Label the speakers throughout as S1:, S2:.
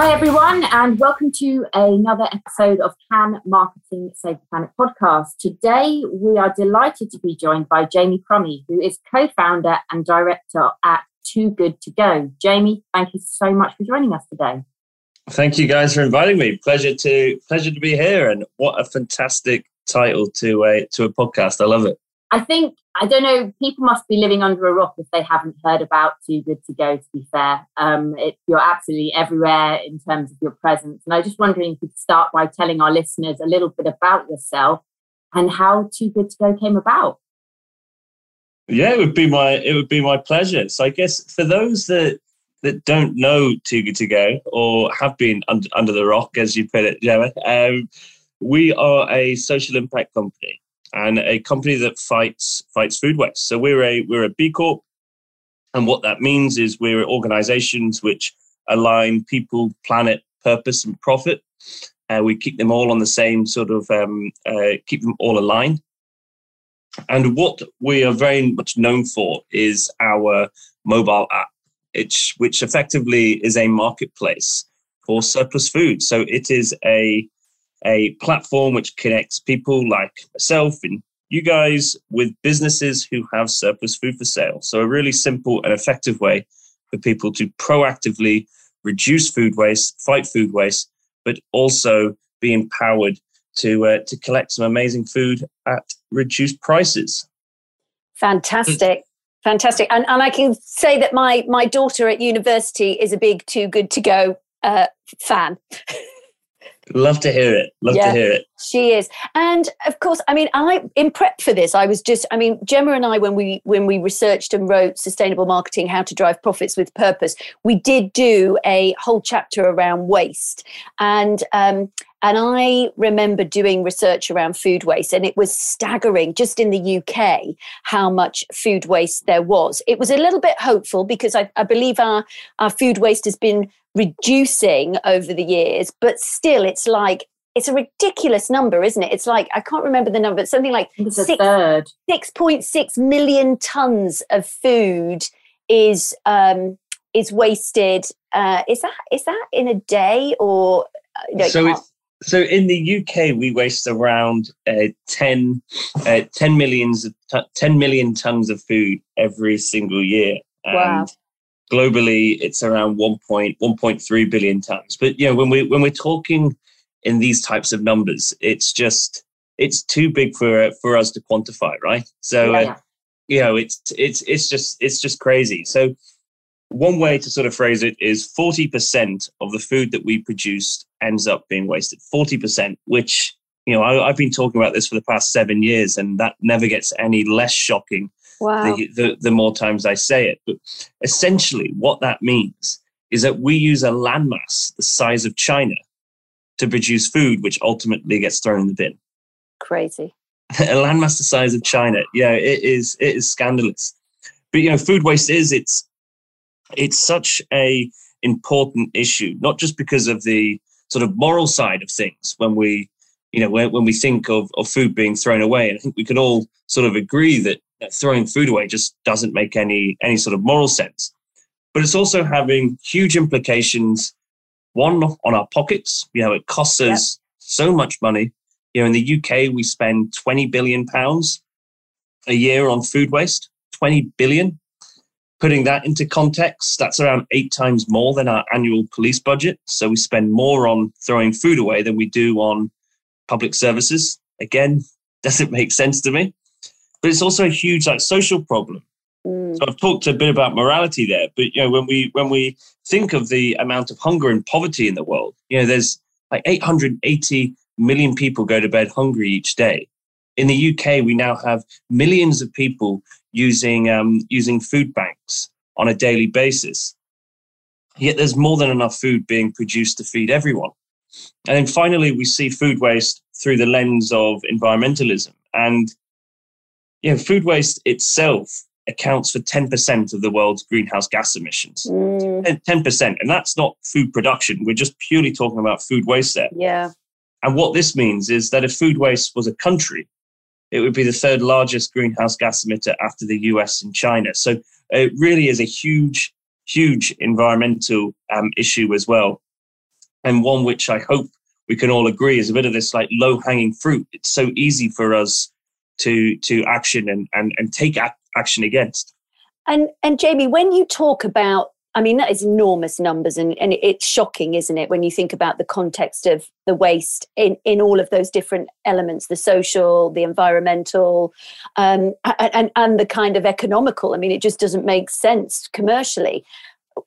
S1: Hi, everyone, and welcome to another episode of Can Marketing Save the Planet podcast. Today, we are delighted to be joined by Jamie Crummie, who is co founder and director at Too Good to Go. Jamie, thank you so much for joining us today.
S2: Thank you guys for inviting me. Pleasure to pleasure to be here, and what a fantastic title to a to a podcast. I love it.
S1: I think I don't know. People must be living under a rock if they haven't heard about Too Good to Go. To be fair, um, it, you're absolutely everywhere in terms of your presence, and I just wondering if you could start by telling our listeners a little bit about yourself and how Too Good to Go came about.
S2: Yeah, it would be my it would be my pleasure. So I guess for those that that don't know Too Good to Go or have been under, under the rock, as you put it, Gemma, um, we are a social impact company and a company that fights fights food waste. So we're a we're a B Corp, and what that means is we're organisations which align people, planet, purpose, and profit. Uh, we keep them all on the same sort of um, uh, keep them all aligned. And what we are very much known for is our mobile app, which which effectively is a marketplace for surplus food. So it is a a platform which connects people like myself and you guys with businesses who have surplus food for sale. So, a really simple and effective way for people to proactively reduce food waste, fight food waste, but also be empowered to uh, to collect some amazing food at reduced prices.
S3: Fantastic. Fantastic. And, and I can say that my, my daughter at university is a big Too Good To Go uh, fan.
S2: Love to hear it. Love yeah, to hear it.
S3: She is. And of course, I mean, I in prep for this, I was just, I mean, Gemma and I, when we when we researched and wrote sustainable marketing, how to drive profits with purpose, we did do a whole chapter around waste. And um, and I remember doing research around food waste, and it was staggering just in the UK how much food waste there was. It was a little bit hopeful because I, I believe our, our food waste has been reducing over the years, but still, it's like it's a ridiculous number, isn't it? It's like I can't remember the number. It's something like six point six million tons of food is um, is wasted. Uh, is that is that in a day or? Uh,
S2: no, so it's so in the UK we waste around uh, 10, uh, 10 millions t- 10 million tons of food every single year. And wow globally it's around 1.1.3 billion tons. But you know when we when we're talking in these types of numbers it's just it's too big for for us to quantify right? So yeah. uh, you know it's it's it's just it's just crazy. So one way to sort of phrase it is 40% of the food that we produce ends up being wasted. 40% which you know I, i've been talking about this for the past seven years and that never gets any less shocking
S3: Wow.
S2: The, the, the more times I say it. But essentially, what that means is that we use a landmass the size of China to produce food, which ultimately gets thrown in the bin.
S3: Crazy.
S2: a landmass the size of China. Yeah, it is. It is scandalous. But you know, food waste is it's it's such a important issue, not just because of the sort of moral side of things when we you know when, when we think of, of food being thrown away and i think we can all sort of agree that throwing food away just doesn't make any any sort of moral sense. But it's also having huge implications. One on our pockets, you know, it costs us yep. so much money. You know, in the UK, we spend 20 billion pounds a year on food waste. 20 billion. Putting that into context, that's around eight times more than our annual police budget. So we spend more on throwing food away than we do on public services. Again, doesn't make sense to me but it's also a huge like social problem. Mm. So I've talked a bit about morality there, but you know when we when we think of the amount of hunger and poverty in the world, you know there's like 880 million people go to bed hungry each day. In the UK, we now have millions of people using um, using food banks on a daily basis. Yet there's more than enough food being produced to feed everyone. And then finally, we see food waste through the lens of environmentalism. And you know, food waste itself accounts for 10% of the world's greenhouse gas emissions. Mm. 10%. And that's not food production. We're just purely talking about food waste there.
S3: Yeah.
S2: And what this means is that if food waste was a country, it would be the third largest greenhouse gas emitter after the US and China. So it really is a huge, huge environmental um, issue as well. and one which I hope we can all agree is a bit of this like low hanging fruit. It's so easy for us to to action and and, and take action against.
S3: And and Jamie, when you talk about I mean, that is enormous numbers, and, and it's shocking, isn't it, when you think about the context of the waste in, in all of those different elements the social, the environmental, um, and, and the kind of economical. I mean, it just doesn't make sense commercially.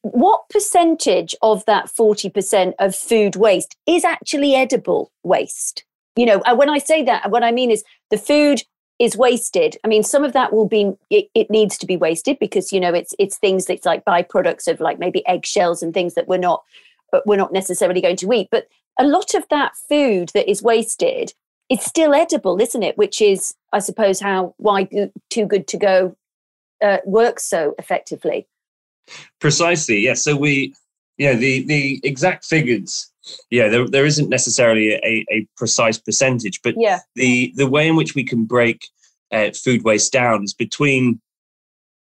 S3: What percentage of that 40% of food waste is actually edible waste? You know, when I say that, what I mean is the food is wasted. I mean some of that will be it, it, needs to be wasted because you know it's it's things that's like byproducts of like maybe eggshells and things that we're not we're not necessarily going to eat. But a lot of that food that is wasted is still edible isn't it? Which is i suppose how why too good to go uh, works so effectively.
S2: Precisely yes yeah. so we yeah the the exact figures yeah there, there isn't necessarily a, a precise percentage but
S3: yeah.
S2: the the way in which we can break uh, food waste down is between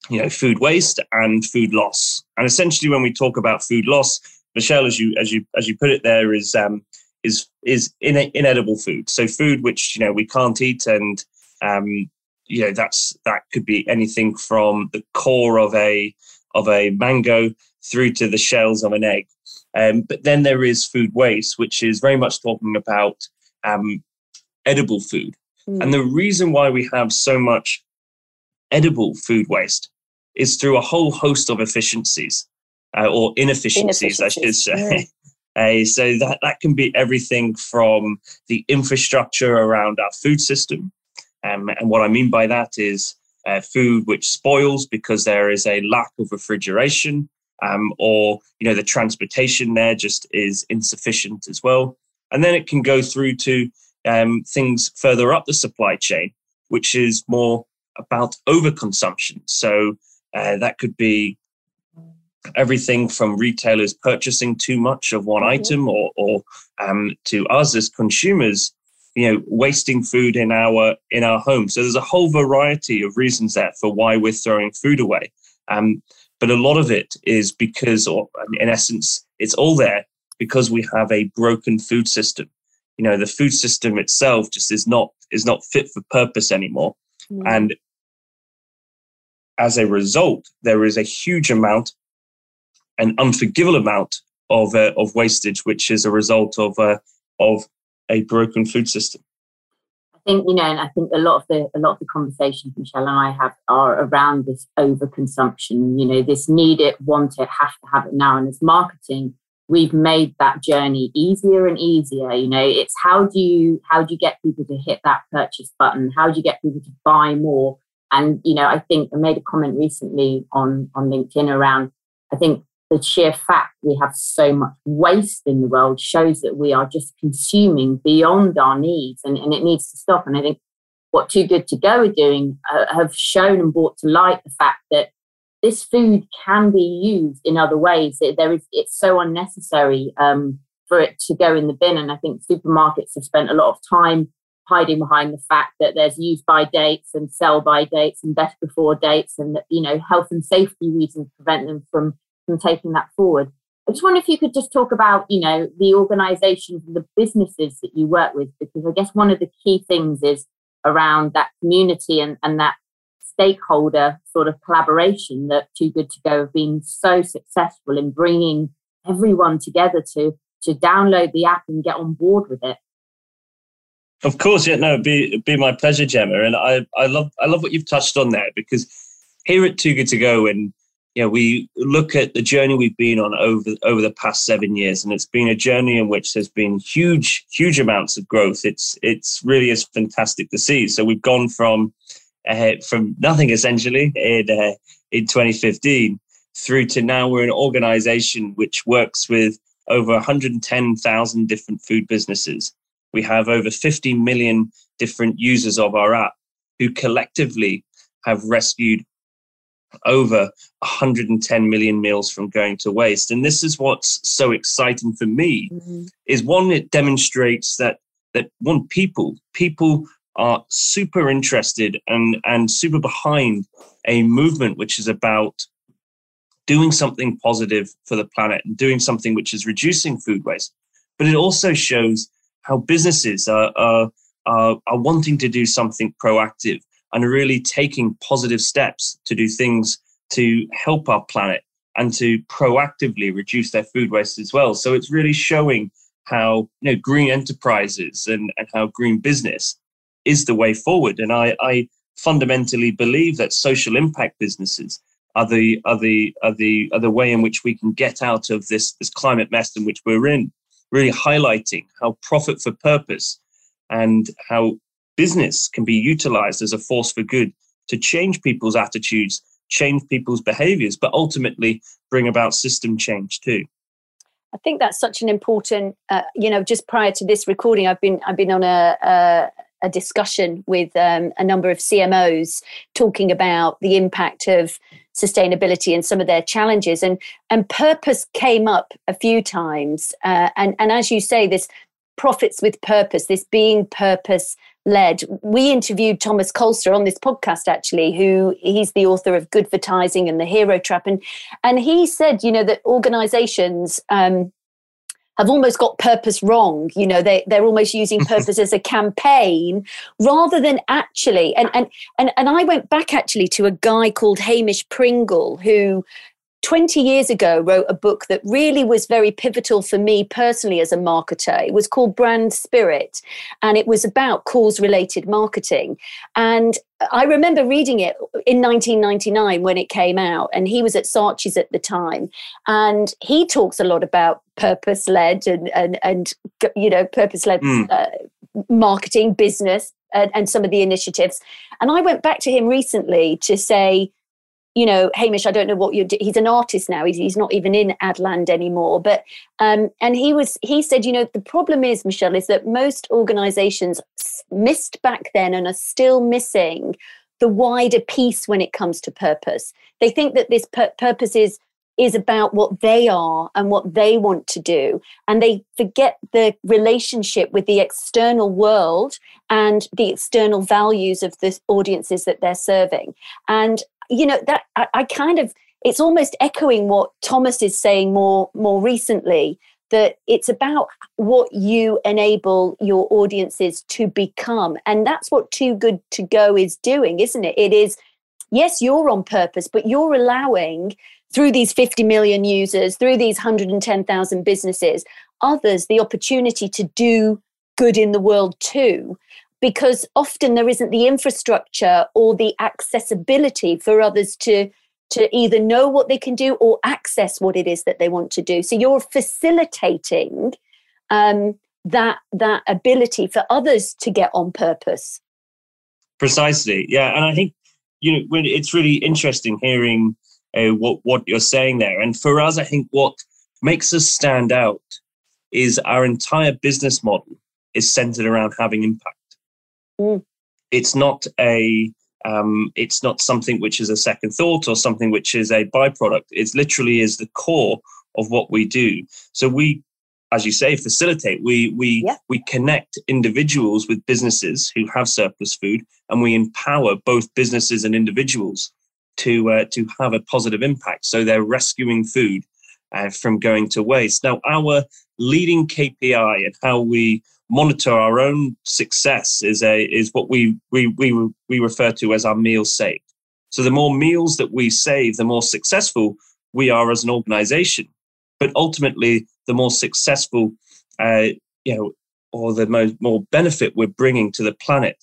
S2: you know food waste and food loss. And essentially when we talk about food loss michelle as you as you as you put it there is um is is in, inedible food. So food which you know we can't eat and um you know that's that could be anything from the core of a of a mango through to the shells of an egg um, but then there is food waste, which is very much talking about um, edible food. Mm. And the reason why we have so much edible food waste is through a whole host of efficiencies uh, or inefficiencies, inefficiencies, I should say. Uh, so that, that can be everything from the infrastructure around our food system. Um, and what I mean by that is uh, food which spoils because there is a lack of refrigeration um, or you know the transportation there just is insufficient as well. And then it can go through to um, things further up the supply chain, which is more about overconsumption. So uh, that could be everything from retailers purchasing too much of one mm-hmm. item, or, or um, to us as consumers, you know, wasting food in our in our home. So there's a whole variety of reasons there for why we're throwing food away. Um, but a lot of it is because, or in essence, it's all there because we have a broken food system. You know, the food system itself just is not is not fit for purpose anymore, mm. and as a result, there is a huge amount, an unforgivable amount of uh, of wastage, which is a result of uh, of a broken food system
S1: think you know, and I think a lot of the a lot of the conversations Michelle and I have are around this overconsumption. You know, this need it, want it, have to have it now. And as marketing, we've made that journey easier and easier. You know, it's how do you how do you get people to hit that purchase button? How do you get people to buy more? And you know, I think I made a comment recently on on LinkedIn around. I think the sheer fact we have so much waste in the world shows that we are just consuming beyond our needs and, and it needs to stop. And I think what Too Good To Go are doing uh, have shown and brought to light the fact that this food can be used in other ways. It, there is, it's so unnecessary um, for it to go in the bin. And I think supermarkets have spent a lot of time hiding behind the fact that there's use by dates and sell by dates and best before dates and that you know health and safety reasons prevent them from from taking that forward. I just wonder if you could just talk about, you know, the organizations and the businesses that you work with, because I guess one of the key things is around that community and, and that stakeholder sort of collaboration that Too Good To Go have been so successful in bringing everyone together to to download the app and get on board with it.
S2: Of course, yeah, no, it'd be it'd be my pleasure, Gemma, and I I love I love what you've touched on there because here at Too Good To Go and know, we look at the journey we've been on over over the past seven years, and it's been a journey in which there's been huge, huge amounts of growth. It's it's really is fantastic to see. So we've gone from uh, from nothing essentially in uh, in 2015 through to now we're an organization which works with over 110,000 different food businesses. We have over 50 million different users of our app who collectively have rescued over 110 million meals from going to waste. And this is what's so exciting for me mm-hmm. is one it demonstrates that that one people people are super interested and and super behind a movement which is about doing something positive for the planet and doing something which is reducing food waste. But it also shows how businesses are, are, are, are wanting to do something proactive and really taking positive steps to do things to help our planet and to proactively reduce their food waste as well. So it's really showing how you know green enterprises and, and how green business is the way forward. And I, I fundamentally believe that social impact businesses are the are the are the are the way in which we can get out of this this climate mess in which we're in. Really highlighting how profit for purpose and how business can be utilized as a force for good to change people's attitudes, change people's behaviors, but ultimately bring about system change too.
S3: I think that's such an important, uh, you know, just prior to this recording, I've been I've been on a, a a discussion with um, a number of CMOs talking about the impact of sustainability and some of their challenges. And and purpose came up a few times. Uh, and and as you say, this profits with purpose, this being purpose led. We interviewed Thomas Kolster on this podcast actually, who he's the author of Goodvertising and the Hero Trap, and and he said, you know, that organisations. Um, have almost got purpose wrong. You know, they, they're almost using purpose as a campaign rather than actually. And, and, and, and I went back actually to a guy called Hamish Pringle, who 20 years ago wrote a book that really was very pivotal for me personally as a marketer. It was called Brand Spirit and it was about cause related marketing. And I remember reading it in 1999 when it came out, and he was at Saatchi's at the time. And he talks a lot about purpose led and, and, and, you know, purpose led mm. uh, marketing, business, and, and some of the initiatives. And I went back to him recently to say, you know, Hamish, I don't know what you're. Do- he's an artist now. He's, he's not even in Adland anymore. But um, and he was. He said, you know, the problem is, Michelle, is that most organisations missed back then and are still missing the wider piece when it comes to purpose. They think that this pur- purpose is is about what they are and what they want to do. And they forget the relationship with the external world and the external values of the audiences that they're serving. And you know that I, I kind of it's almost echoing what Thomas is saying more more recently that it's about what you enable your audiences to become. And that's what too good to go is doing isn't it? It is yes you're on purpose but you're allowing through these 50 million users through these 110,000 businesses others the opportunity to do good in the world too because often there isn't the infrastructure or the accessibility for others to to either know what they can do or access what it is that they want to do. So you're facilitating um, that that ability for others to get on purpose.
S2: Precisely yeah and i think you know when it's really interesting hearing uh, what what you're saying there. And for us i think what makes us stand out is our entire business model is centered around having impact Mm. It's not a um, it's not something which is a second thought or something which is a byproduct. It literally is the core of what we do. So we, as you say, facilitate. We we yeah. we connect individuals with businesses who have surplus food, and we empower both businesses and individuals to uh, to have a positive impact. So they're rescuing food uh, from going to waste. Now, our leading KPI and how we monitor our own success is a is what we we we we refer to as our meals saved. So the more meals that we save, the more successful we are as an organization. But ultimately, the more successful, uh, you know, or the more, more benefit we're bringing to the planet.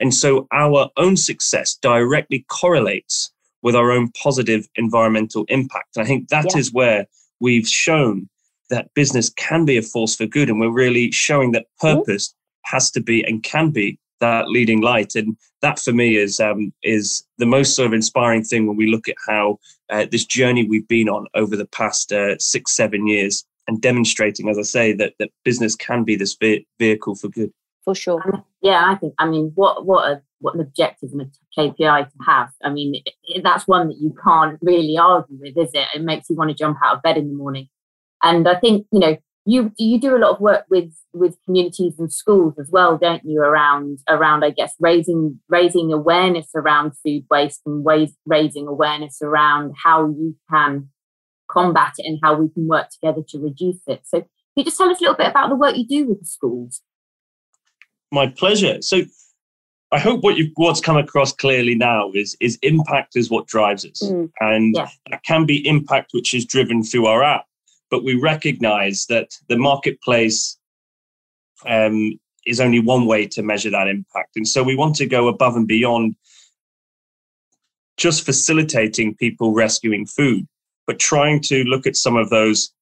S2: And so our own success directly correlates with our own positive environmental impact. And I think that yeah. is where we've shown that business can be a force for good. And we're really showing that purpose mm-hmm. has to be and can be that leading light. And that for me is um, is the most sort of inspiring thing when we look at how uh, this journey we've been on over the past uh, six, seven years and demonstrating, as I say, that, that business can be this ve- vehicle for good.
S3: For sure.
S1: Um, yeah, I think, I mean, what, what a what an objective and a KPI to have. I mean, it, that's one that you can't really argue with, is it? It makes you want to jump out of bed in the morning. And I think, you know, you you do a lot of work with with communities and schools as well, don't you? Around around, I guess, raising raising awareness around food waste and ways raising awareness around how you can combat it and how we can work together to reduce it. So you just tell us a little bit about the work you do with the schools?
S2: My pleasure. So I hope what you've what's come across clearly now is is impact is what drives us, mm. and yeah. that can be impact which is driven through our app. But we recognise that the marketplace um, is only one way to measure that impact, and so we want to go above and beyond just facilitating people rescuing food, but trying to look at some of those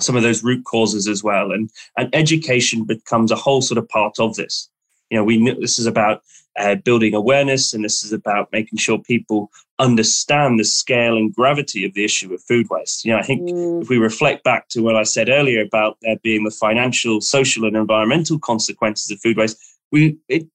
S2: some of those root causes as well, and and education becomes a whole sort of part of this. You know, we this is about uh, building awareness, and this is about making sure people understand the scale and gravity of the issue of food waste. You know, I think mm. if we reflect back to what I said earlier about there being the financial, social, and environmental consequences of food waste, we it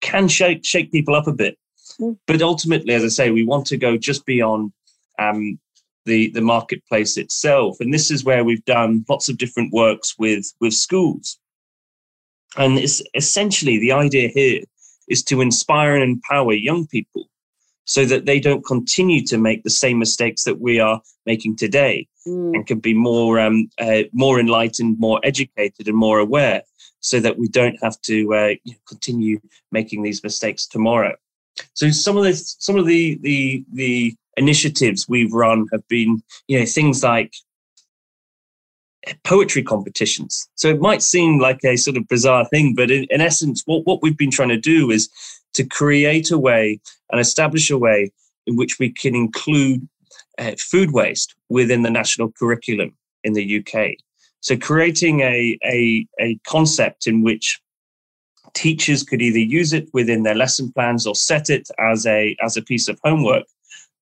S2: can shake shake people up a bit. Mm. But ultimately, as I say, we want to go just beyond um, the the marketplace itself, and this is where we've done lots of different works with with schools. And it's essentially the idea here is to inspire and empower young people so that they don't continue to make the same mistakes that we are making today mm. and can be more um, uh, more enlightened, more educated, and more aware, so that we don't have to uh, continue making these mistakes tomorrow. So some of the some of the the the initiatives we've run have been you know things like poetry competitions. So it might seem like a sort of bizarre thing, but in, in, essence, what, what we've been trying to do is to create a way and establish a way in which we can include uh, food waste within the national curriculum in the UK. So creating a, a, a concept in which teachers could either use it within their lesson plans or set it as a as a piece of homework,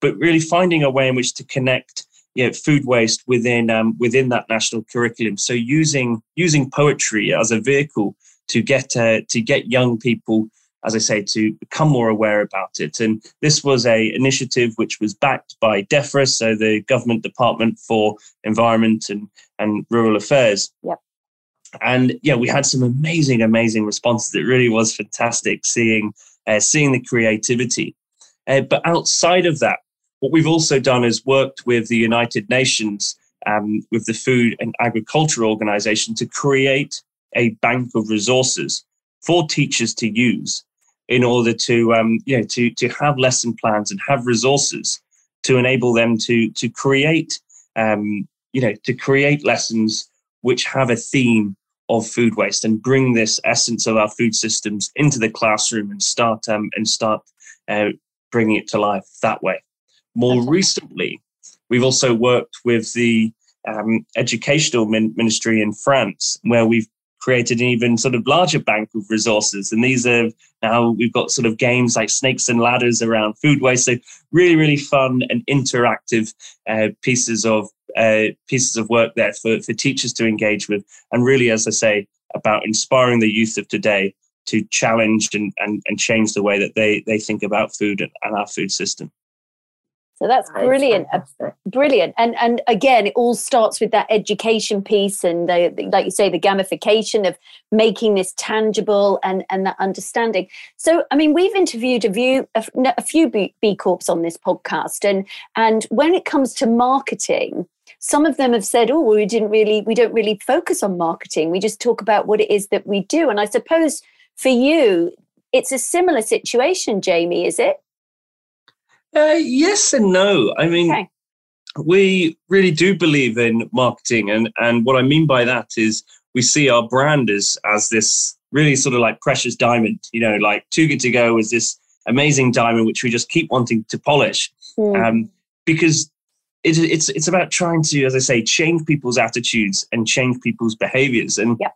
S2: but really finding a way in which to connect you know, food waste within um, within that national curriculum. So using using poetry as a vehicle to get uh, to get young people, as I say, to become more aware about it. And this was a initiative which was backed by DEFRA, so the Government Department for Environment and and Rural Affairs.
S3: Yep.
S2: And yeah, we had some amazing, amazing responses. It really was fantastic seeing uh, seeing the creativity. Uh, but outside of that, what we've also done is worked with the United Nations, um, with the Food and Agriculture Organization, to create a bank of resources for teachers to use in order to, um, you know, to, to have lesson plans and have resources to enable them to, to create, um, you know, to create lessons which have a theme of food waste and bring this essence of our food systems into the classroom and start um, and start uh, bringing it to life that way. More recently, we've also worked with the um, educational min- ministry in France, where we've created an even sort of larger bank of resources. And these are now we've got sort of games like snakes and ladders around food waste. So really, really fun and interactive uh, pieces of uh, pieces of work there for, for teachers to engage with. And really, as I say, about inspiring the youth of today to challenge and, and, and change the way that they, they think about food and, and our food system.
S3: So that's that brilliant, brilliant. And and again, it all starts with that education piece and the, like you say, the gamification of making this tangible and and that understanding. So, I mean, we've interviewed a few a, a few B, B Corps on this podcast, and and when it comes to marketing, some of them have said, "Oh, well, we didn't really, we don't really focus on marketing. We just talk about what it is that we do." And I suppose for you, it's a similar situation, Jamie, is it?
S2: Uh, yes and no. I mean, okay. we really do believe in marketing, and and what I mean by that is we see our brand as as this really sort of like precious diamond. You know, like Too Good to Go is this amazing diamond which we just keep wanting to polish, mm. um, because it, it's it's about trying to, as I say, change people's attitudes and change people's behaviors. And
S3: yep.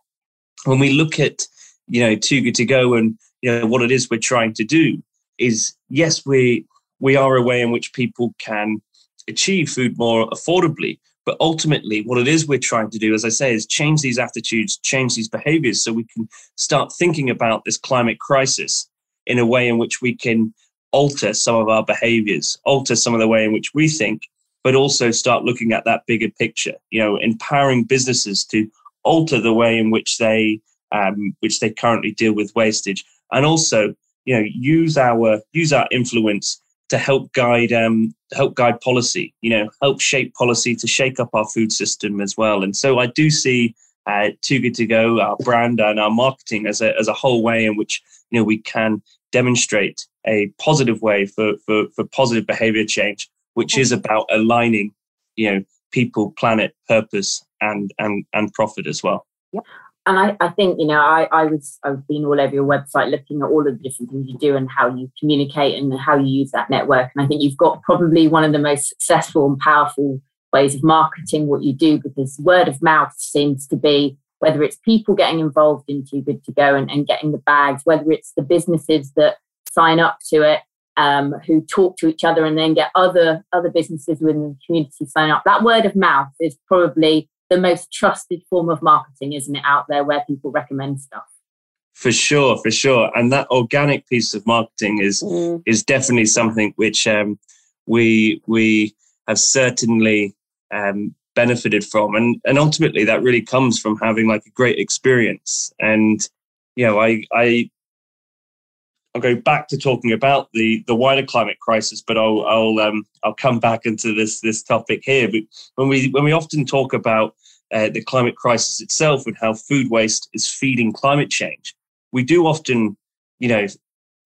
S2: when we look at you know Too Good to Go and you know what it is we're trying to do is yes we we are a way in which people can achieve food more affordably. But ultimately, what it is we're trying to do, as I say, is change these attitudes, change these behaviors so we can start thinking about this climate crisis in a way in which we can alter some of our behaviors, alter some of the way in which we think, but also start looking at that bigger picture, you know, empowering businesses to alter the way in which they um, which they currently deal with wastage and also you know use our use our influence to help guide um, help guide policy. You know, help shape policy to shake up our food system as well. And so I do see uh, Too Good to Go, our brand and our marketing as a as a whole way in which you know we can demonstrate a positive way for for, for positive behavior change, which is about aligning, you know, people, planet, purpose, and and and profit as well.
S1: Yep and I, I, think you know I, I was I've been all over your website looking at all of the different things you do and how you communicate and how you use that network. And I think you've got probably one of the most successful and powerful ways of marketing what you do because word of mouth seems to be whether it's people getting involved in Too Good to Go and, and getting the bags, whether it's the businesses that sign up to it, um, who talk to each other and then get other other businesses within the community sign up. That word of mouth is probably the most trusted form of marketing, isn't it, out there where people recommend stuff?
S2: For sure, for sure, and that organic piece of marketing is mm. is definitely something which um, we we have certainly um, benefited from, and and ultimately that really comes from having like a great experience. And you know, I I I'll go back to talking about the the wider climate crisis, but I'll I'll um, I'll come back into this this topic here. But when we when we often talk about uh, the climate crisis itself and how food waste is feeding climate change, we do often, you know,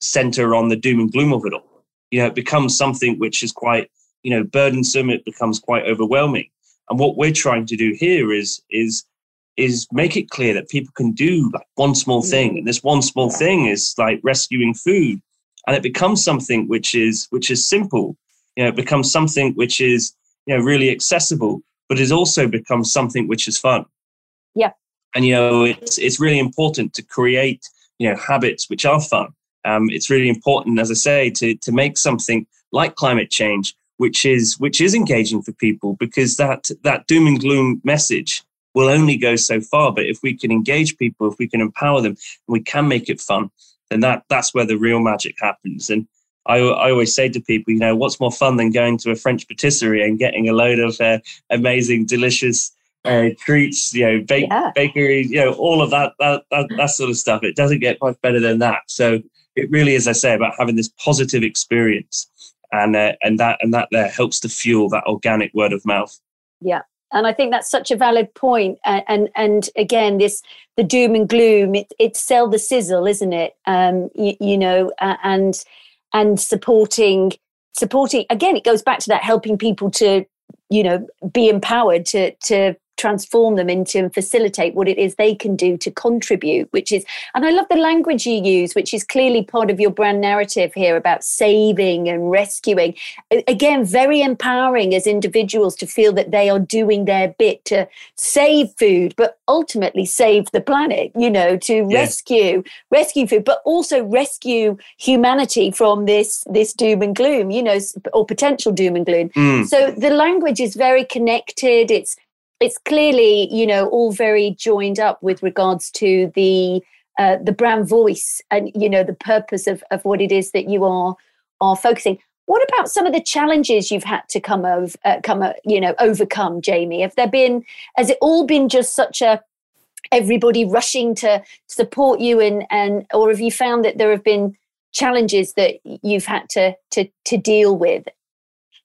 S2: center on the doom and gloom of it all. You know, it becomes something which is quite you know burdensome. It becomes quite overwhelming. And what we're trying to do here is is is make it clear that people can do like one small thing and this one small thing is like rescuing food. And it becomes something which is which is simple. You know it becomes something which is you know really accessible but it also becomes something which is fun.
S3: Yeah.
S2: And you know it's it's really important to create you know habits which are fun. Um, it's really important as i say to to make something like climate change which is which is engaging for people because that that doom and gloom message will only go so far. But if we can engage people, if we can empower them, and we can make it fun, then that that's where the real magic happens. And I, I always say to people, you know, what's more fun than going to a French patisserie and getting a load of uh, amazing, delicious uh, treats, you know, bake, yeah. bakery, you know, all of that, that, that, that sort of stuff. It doesn't get much better than that. So it really, as I say, about having this positive experience, and uh, and that and that there helps to fuel that organic word of mouth.
S3: Yeah, and I think that's such a valid point. And and, and again, this the doom and gloom. It, it's sell the sizzle, isn't it? Um, you, you know, uh, and and supporting supporting again. It goes back to that helping people to you know be empowered to to transform them into and facilitate what it is they can do to contribute which is and i love the language you use which is clearly part of your brand narrative here about saving and rescuing again very empowering as individuals to feel that they are doing their bit to save food but ultimately save the planet you know to yeah. rescue rescue food but also rescue humanity from this this doom and gloom you know or potential doom and gloom mm. so the language is very connected. It's it's clearly you know all very joined up with regards to the uh, the brand voice and you know the purpose of, of what it is that you are are focusing. What about some of the challenges you've had to come of uh, come uh, you know overcome jamie? Have there been has it all been just such a everybody rushing to support you and and or have you found that there have been challenges that you've had to to to deal with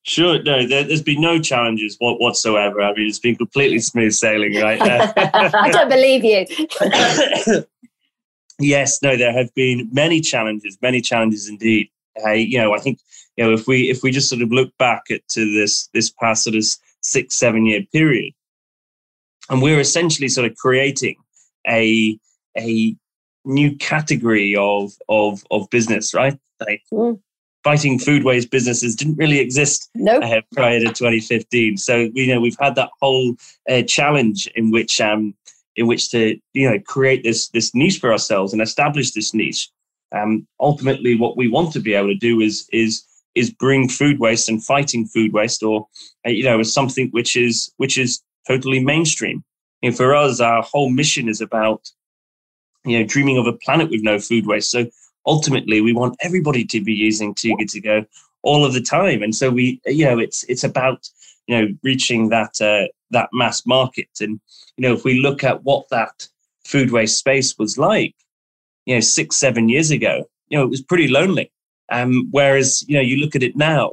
S2: Sure, no, there, has been no challenges whatsoever. I mean, it's been completely smooth sailing, right?
S3: I don't believe you.
S2: yes, no, there have been many challenges, many challenges indeed. Uh, you know, I think you know if we if we just sort of look back at to this this past sort of six seven year period, and we're essentially sort of creating a a new category of of of business, right? Like, mm fighting food waste businesses didn't really exist
S3: nope. uh,
S2: prior to 2015. So you know we've had that whole uh, challenge in which um, in which to you know create this this niche for ourselves and establish this niche. Um, ultimately, what we want to be able to do is is is bring food waste and fighting food waste, or uh, you know, as something which is which is totally mainstream. And for us, our whole mission is about you know dreaming of a planet with no food waste. So ultimately we want everybody to be using Too Good to Go all of the time. And so we, you know, it's it's about you know reaching that uh, that mass market. And you know, if we look at what that food waste space was like, you know, six seven years ago, you know, it was pretty lonely. Um, whereas you know you look at it now,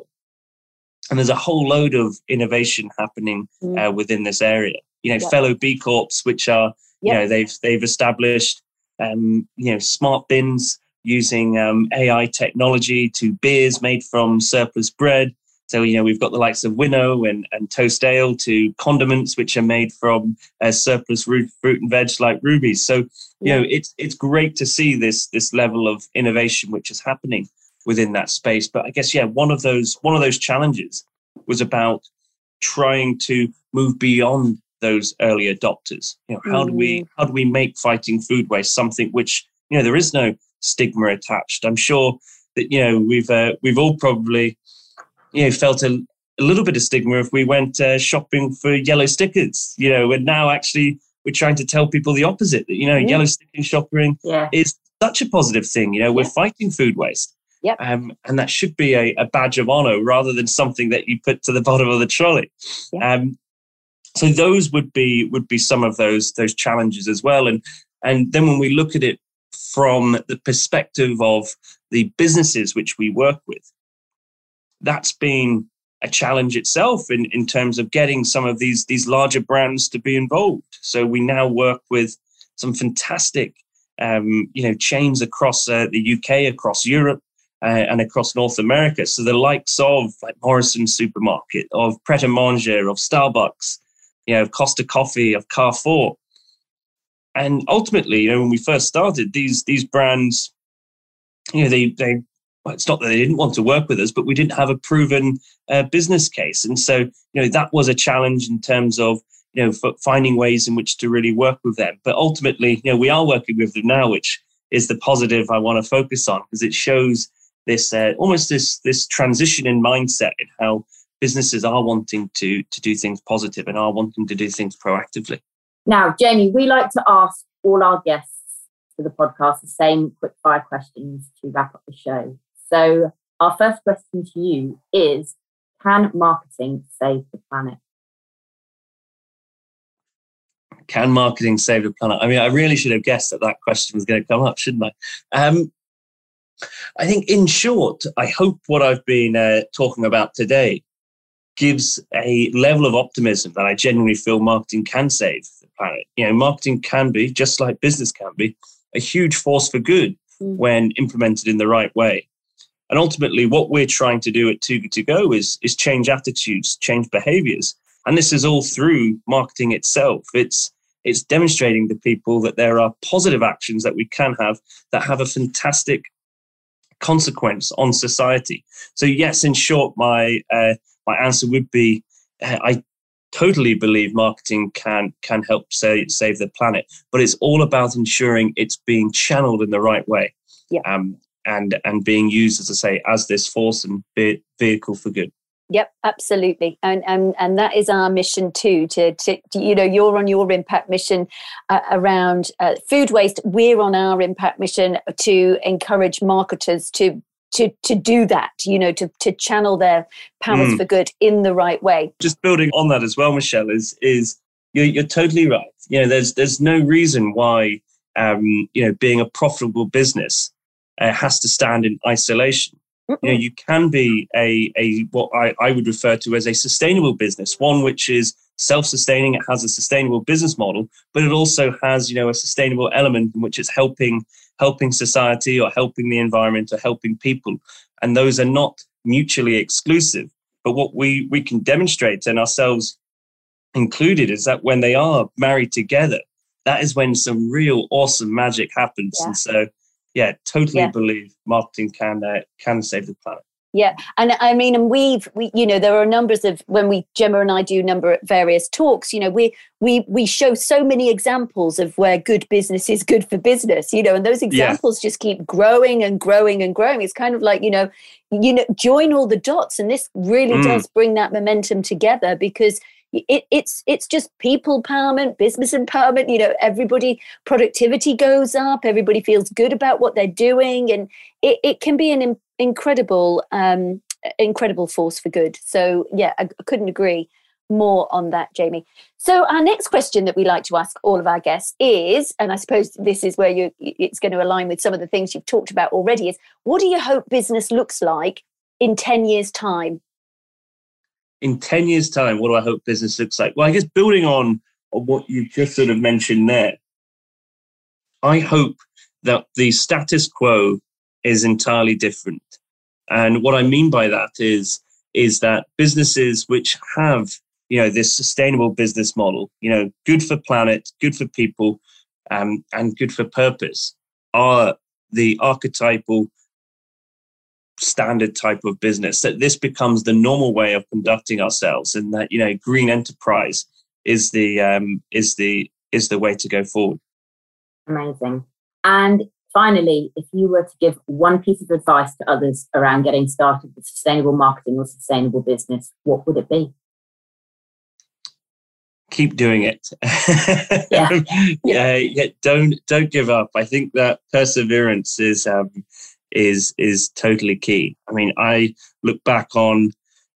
S2: and there's a whole load of innovation happening mm. uh, within this area. You know, yep. fellow B Corps, which are yep. you know they've they've established um, you know smart bins using um, AI technology to beers made from surplus bread. So, you know, we've got the likes of Winnow and, and Toast Ale to condiments, which are made from uh, surplus fruit, fruit and veg like rubies. So, you know, it's, it's great to see this, this level of innovation, which is happening within that space. But I guess, yeah, one of those, one of those challenges was about trying to move beyond those early adopters. You know, how do we, mm. how do we make fighting food waste something which, you know, there is no stigma attached. I'm sure that you know we've uh, we've all probably you know felt a, a little bit of stigma if we went uh, shopping for yellow stickers. You know, and now actually we're trying to tell people the opposite. That you know, mm. yellow sticker shopping yeah. is such a positive thing. You know, we're yeah. fighting food waste.
S3: Yep.
S2: Um, and that should be a, a, badge of honor rather than something that you put to the bottom of the trolley. Yep. Um, so those would be would be some of those those challenges as well. And and then when we look at it from the perspective of the businesses which we work with, that's been a challenge itself in, in terms of getting some of these, these larger brands to be involved. So we now work with some fantastic um, you know, chains across uh, the UK, across Europe, uh, and across North America. So the likes of like Morrison Supermarket, of Pret a Manger, of Starbucks, you know, of Costa Coffee, of Carrefour, and ultimately, you know, when we first started, these these brands, you know, they they well, it's not that they didn't want to work with us, but we didn't have a proven uh, business case, and so you know that was a challenge in terms of you know finding ways in which to really work with them. But ultimately, you know, we are working with them now, which is the positive I want to focus on because it shows this uh, almost this this transition in mindset in how businesses are wanting to to do things positive and are wanting to do things proactively.
S1: Now, Jamie, we like to ask all our guests for the podcast the same quick fire questions to wrap up the show. So, our first question to you is Can marketing save the planet?
S2: Can marketing save the planet? I mean, I really should have guessed that that question was going to come up, shouldn't I? Um, I think, in short, I hope what I've been uh, talking about today gives a level of optimism that I genuinely feel marketing can save planet. You know, marketing can be, just like business can be, a huge force for good mm. when implemented in the right way. And ultimately, what we're trying to do at Good To Go is, is change attitudes, change behaviors. And this is all through marketing itself. It's it's demonstrating to people that there are positive actions that we can have that have a fantastic consequence on society. So yes, in short, my uh, my answer would be uh, I totally believe marketing can can help save, save the planet but it's all about ensuring it's being channeled in the right way
S3: yeah.
S2: um, and and being used as i say as this force and be, vehicle for good
S3: Yep, absolutely, and and and that is our mission too. To, to, to you know, you're on your impact mission uh, around uh, food waste. We're on our impact mission to encourage marketers to to to do that you know to to channel their powers mm. for good in the right way
S2: just building on that as well michelle is is you're, you're totally right you know there's there's no reason why um you know being a profitable business uh, has to stand in isolation Mm-mm. you know you can be a a what I, I would refer to as a sustainable business one which is self-sustaining it has a sustainable business model but it also has you know a sustainable element in which it's helping helping society or helping the environment or helping people. And those are not mutually exclusive. But what we, we can demonstrate and ourselves included is that when they are married together, that is when some real awesome magic happens. Yeah. And so, yeah, totally yeah. believe marketing can uh, can save the planet.
S3: Yeah, and I mean, and we've we you know there are numbers of when we Gemma and I do number at various talks. You know, we we we show so many examples of where good business is good for business. You know, and those examples yeah. just keep growing and growing and growing. It's kind of like you know, you know, join all the dots, and this really mm. does bring that momentum together because it, it's it's just people empowerment, business empowerment. You know, everybody productivity goes up, everybody feels good about what they're doing, and it, it can be an incredible um, incredible force for good so yeah I, I couldn't agree more on that, Jamie. So our next question that we like to ask all of our guests is, and I suppose this is where you it's going to align with some of the things you've talked about already, is what do you hope business looks like in 10 years' time?
S2: In 10 years' time, what do I hope business looks like? Well, I guess building on, on what you just sort of mentioned there, I hope that the status quo is entirely different. And what I mean by that is, is that businesses which have you know this sustainable business model you know good for planet good for people um, and good for purpose are the archetypal standard type of business that this becomes the normal way of conducting ourselves and that you know green enterprise is the um, is the is the way to go forward
S1: amazing and finally if you were to give one piece of advice to others around getting started with sustainable marketing or sustainable business what would it be
S2: keep doing it yeah. yeah. yeah don't don't give up i think that perseverance is um, is is totally key. I mean, I look back on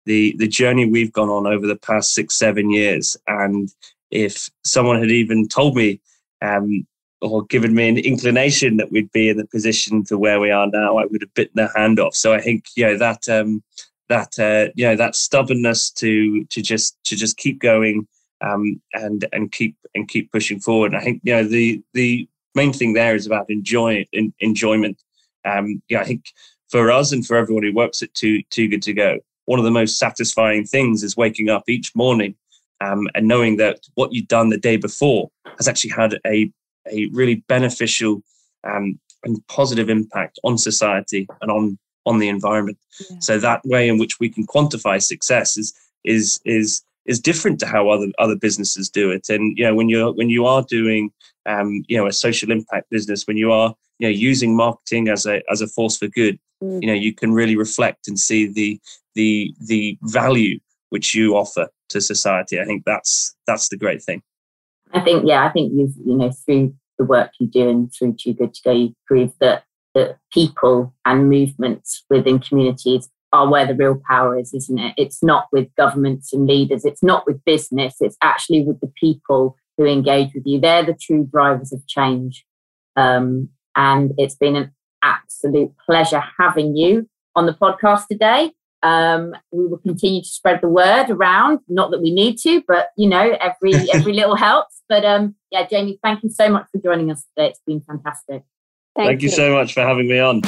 S2: the the journey we've gone on over the past six seven years, and if someone had even told me um, or given me an inclination that we'd be in the position to where we are now, I would have bitten their hand off. So I think you know that um, that uh, you know that stubbornness to to just to just keep going um, and and keep and keep pushing forward. And I think you know the the main thing there is about enjoy in, enjoyment um, yeah, I think for us and for everyone who works at Too Too Good to Go, one of the most satisfying things is waking up each morning um, and knowing that what you've done the day before has actually had a a really beneficial um, and positive impact on society and on on the environment. Yeah. So that way in which we can quantify success is is is is different to how other other businesses do it. And you know when you're when you are doing um, you know a social impact business, when you are you know using marketing as a as a force for good mm. you know you can really reflect and see the the the value which you offer to society i think that's that's the great thing
S1: i think yeah i think you've you know through the work you do and through too good to go you prove that that people and movements within communities are where the real power is isn't it? It's not with governments and leaders. It's not with business. It's actually with the people who engage with you. They're the true drivers of change. Um, and it's been an absolute pleasure having you on the podcast today. Um, we will continue to spread the word around. Not that we need to, but you know, every every little helps. But um, yeah, Jamie, thank you so much for joining us today. It's been fantastic.
S2: Thank, thank you. you so much for having me on.